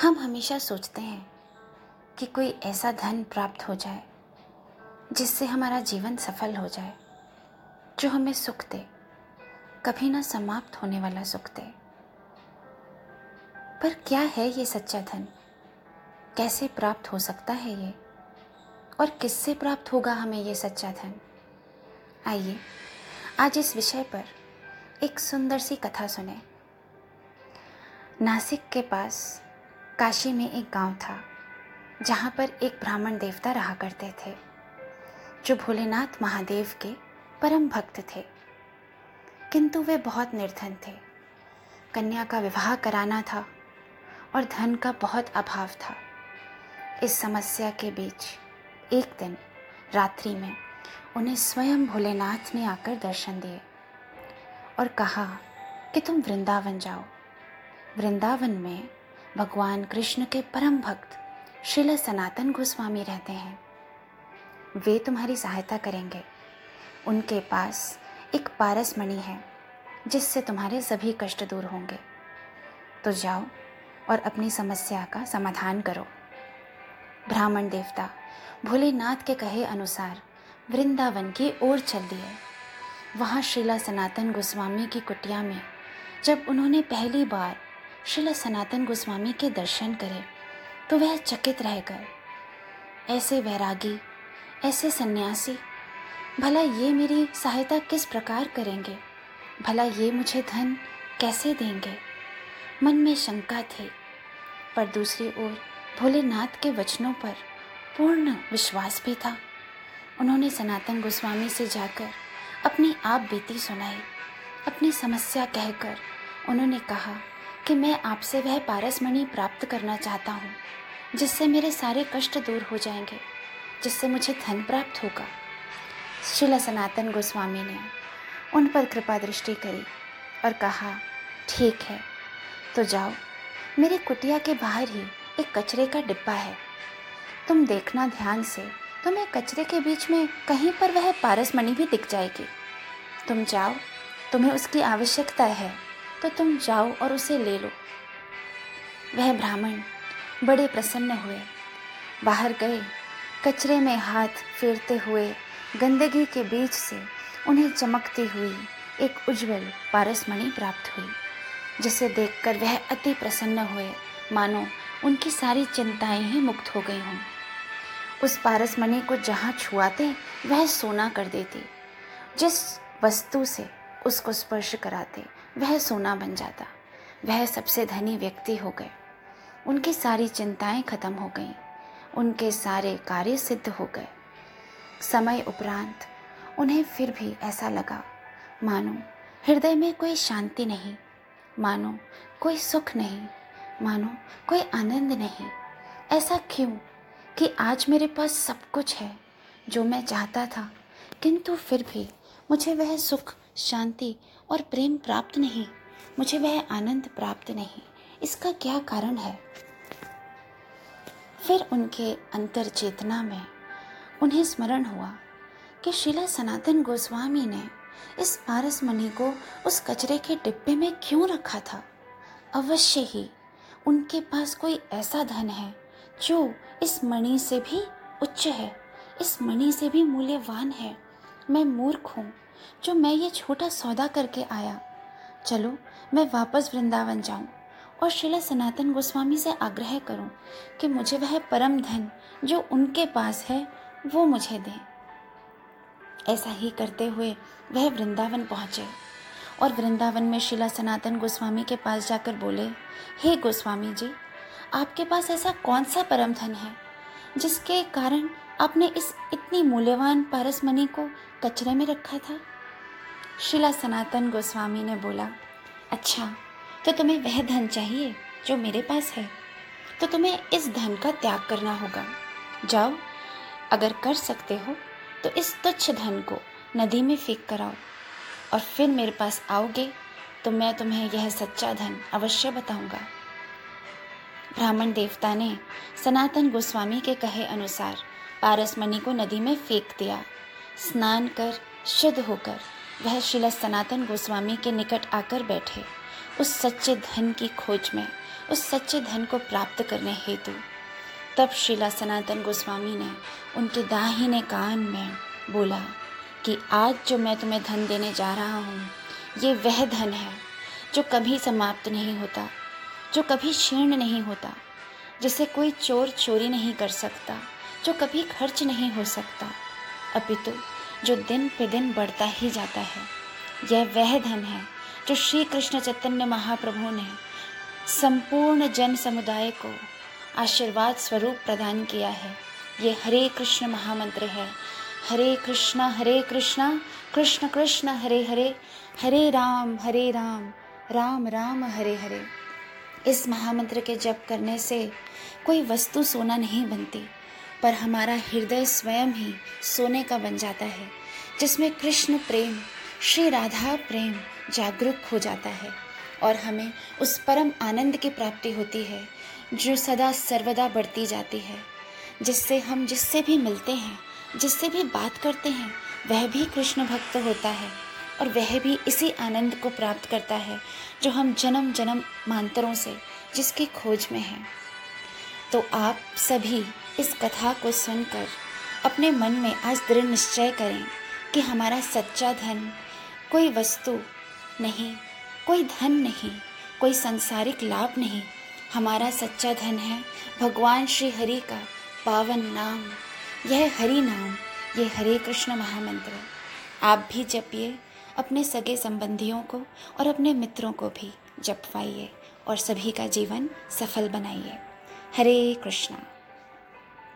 हम हमेशा सोचते हैं कि कोई ऐसा धन प्राप्त हो जाए जिससे हमारा जीवन सफल हो जाए, जो हमें सुख दे, कभी ना समाप्त होने वाला सुख दे। पर क्या है ये सच्चा धन? कैसे प्राप्त हो सकता है ये? और किससे प्राप्त होगा हमें ये सच्चा धन? आइए, आज इस विषय पर एक सुंदर सी कथा सुने। नासिक के पास काशी में एक गाँव था, जहाँ पर एक ब्राह्मण देवता रहा करते थे, जो भोलेनाथ महादेव के परम भक्त थे। किंतु वे बहुत निर्धन थे। कन्या का विवाह कराना था और धन का बहुत अभाव था। इस समस्या के बीच एक दिन रात्रि में उन्हें स्वयं भोलेनाथ ने आकर दर्शन दिए और कहा कि तुम वृंदावन जाओ। वृंदावन में भगवान कृष्ण के परम भक्त श्रील सनातन गोस्वामी रहते हैं। वे तुम्हारी सहायता करेंगे। उनके पास एक पारस मणि है, जिससे तुम्हारे सभी कष्ट दूर होंगे। तो जाओ और अपनी समस्या का समाधान करो। ब्राह्मण देवता, भोलेनाथ के कहे अनुसार वृंदावन की ओर चल दिए वहाँ श्रीला सनातन गोस्वामी की कुटिया में जब उन्होंने पहली बार श्रीला सनातन गोस्वामी के दर्शन करे तो वह चकित रह गए ऐसे वैरागी, ऐसे सन्यासी, भला ये मेरी सहायता किस प्रकार करेंगे? भला ये मुझे धन कैसे देंगे? मन में शंका थी, पर दूसरी ओर भोलेनाथ के वचनों पर पूर्ण विश्वास भी था। उन्होंने सनातन गोस्वामी से जाकर अपनी आप बीती सुनाई, अपनी समस्या कहकर उन्होंने कहा कि मैं आपसे वह पारसमणि प्राप्त करना चाहता हूँ, जिससे मेरे सारे कष्ट दूर हो जाएँगे, जिससे मुझे धन प्राप्त होगा। शिला सनातन गोस्वामी ने उन पर कृपा दृष्टि करी और कहा, ठीक है तो जाओ। मेरे कुटिया के बाहर ही एक कचरे का डिब्बा है। तुम देखना ध्यान से, तुम्हें कचरे के बीच में कहीं पर वह पारस मणि भी दिख जाएगी। तुम जाओ, तुम्हें उसकी आवश्यकता है। तो तुम जाओ और उसे ले लो। वह ब्राह्मण बड़े प्रसन्न हुए। बाहर गए, कचरे में हाथ फेरते हुए गंदगी के बीच से उन्हें चमकती हुई एक उज्जवल पारसमणि प्राप्त हुई, जिसे देखकर वह अति प्रसन्न हुए। मानो उनकी सारी चिंताएँ ही मुक्त हो गई हों। उस पारस मणि को जहाँ छुआते, वह सोना कर देती, जिस वस्तु से उसको स्पर्श कराते। वह सोना बन जाता। वह सबसे धनी व्यक्ति हो गए। उनकी सारी चिंताएँ खत्म हो गईं। उनके सारे कार्य सिद्ध हो गए। समय उपरांत उन्हें फिर भी ऐसा लगा, मानो, हृदय में कोई शांति नहीं, मानो, कोई सुख नहीं, मानो, कोई आनंद नहीं। ऐसा क्यों कि आज मेरे पास सब कुछ है, जो मैं चाहता था, किंतु फिर भी मुझे वह सुख शांति और प्रेम प्राप्त नहीं। मुझे वह आनंद प्राप्त नहीं। इसका क्या कारण है? फिर उनके अंतर चेतना में उन्हें स्मरण हुआ कि शिला सनातन गोस्वामी ने इस पारस मणि को उस कचरे के डिब्बे में क्यों रखा था? अवश्य ही उनके पास कोई ऐसा धन है जो इस मणि से भी उच्च है, इस मणि से भी मूल्यवान है। मैं मूर्ख हूँ। जो मैं ये छोटा सौदा करके आया। चलो मैं वापस वृंदावन जाऊँ और शिला सनातन गोस्वामी से आग्रह करूँ कि मुझे वह परम धन जो उनके पास है वो मुझे दें। ऐसा ही करते हुए वह वृंदावन पहुँचे और वृंदावन में शिला सनातन गोस्वामी के पास जाकर बोले हे hey, गोस्वामी जी आपके पास ऐसा कौन सा परम धन है जिसके कारण आपने इस इतनी मूल्यवान पारसमणि को कचरे में रखा था? शिला सनातन गोस्वामी ने बोला अच्छा तो तुम्हें वह धन चाहिए जो मेरे पास है। तो तुम्हें इस धन का त्याग करना होगा। जाओ, अगर कर सकते हो तो इस तुच्छ धन को नदी में फेंक कर आओ। और फिर मेरे पास आओगे तो मैं तुम्हें यह सच्चा धन अवश्य बताऊँगा। ब्राह्मण देवता ने सनातन गोस्वामी के कहे अनुसार पारसमणि को नदी में फेंक दिया। स्नान कर, शुद्ध होकर, वह शिला सनातन गोस्वामी के निकट आकर बैठे। उस सच्चे धन की खोज में, उस सच्चे धन को प्राप्त करने हेतु। तब शिला सनातन गोस्वामी ने उनके दाहिने कान में बोला कि आज जो मैं तुम्हें धन देने जा रहा हूँ, ये वह धन है जो कभी समाप्त नहीं होता, जो कभी क्षीर्ण नहीं होता, जिसे कोई चोर चोरी नहीं कर सकता। जो कभी खर्च नहीं हो सकता। अपितु, जो दिन पे दिन बढ़ता ही जाता है, यह वह धन है, जो श्री कृष्ण चैतन्य महाप्रभु ने संपूर्ण जन समुदाय को आशीर्वाद स्वरूप प्रदान किया है। ये हरे कृष्ण महामंत्र है। हरे कृष्णा हरे कृष्णा, कृष्ण कृष्ण, हरे हरे हरे राम हरे राम राम राम, हरे हरे। इस महामंत्र के जप करने से कोई वस्तु सोना नहीं बनती। पर हमारा हृदय स्वयं ही सोने का बन जाता है, जिसमें कृष्ण प्रेम, श्री राधा प्रेम जागरूक हो जाता है और हमें उस परम आनंद की प्राप्ति होती है, जो सदा सर्वदा बढ़ती जाती है, जिससे हम जिससे भी मिलते हैं, जिससे भी बात करते हैं, वह भी कृष्ण भक्त होता है और वह भी इसी आनंद को प्राप्त करता है, जो हम जन्म जन्म मांतरों से, जिसकी खोज में हैं। तो आप सभी इस कथा को सुनकर अपने मन में आज दृढ़ निश्चय करें कि हमारा सच्चा धन कोई वस्तु नहीं, कोई धन नहीं, कोई सांसारिक लाभ नहीं। हमारा सच्चा धन है भगवान श्री हरि का पावन नाम। यह हरि नाम, ये हरे कृष्ण महामंत्र। आप भी जपिए, अपने सगे संबंधियों को और अपने मित्रों को भी जपवाइए और सभी का जीवन सफल बनाइए। हरे कृष्णा।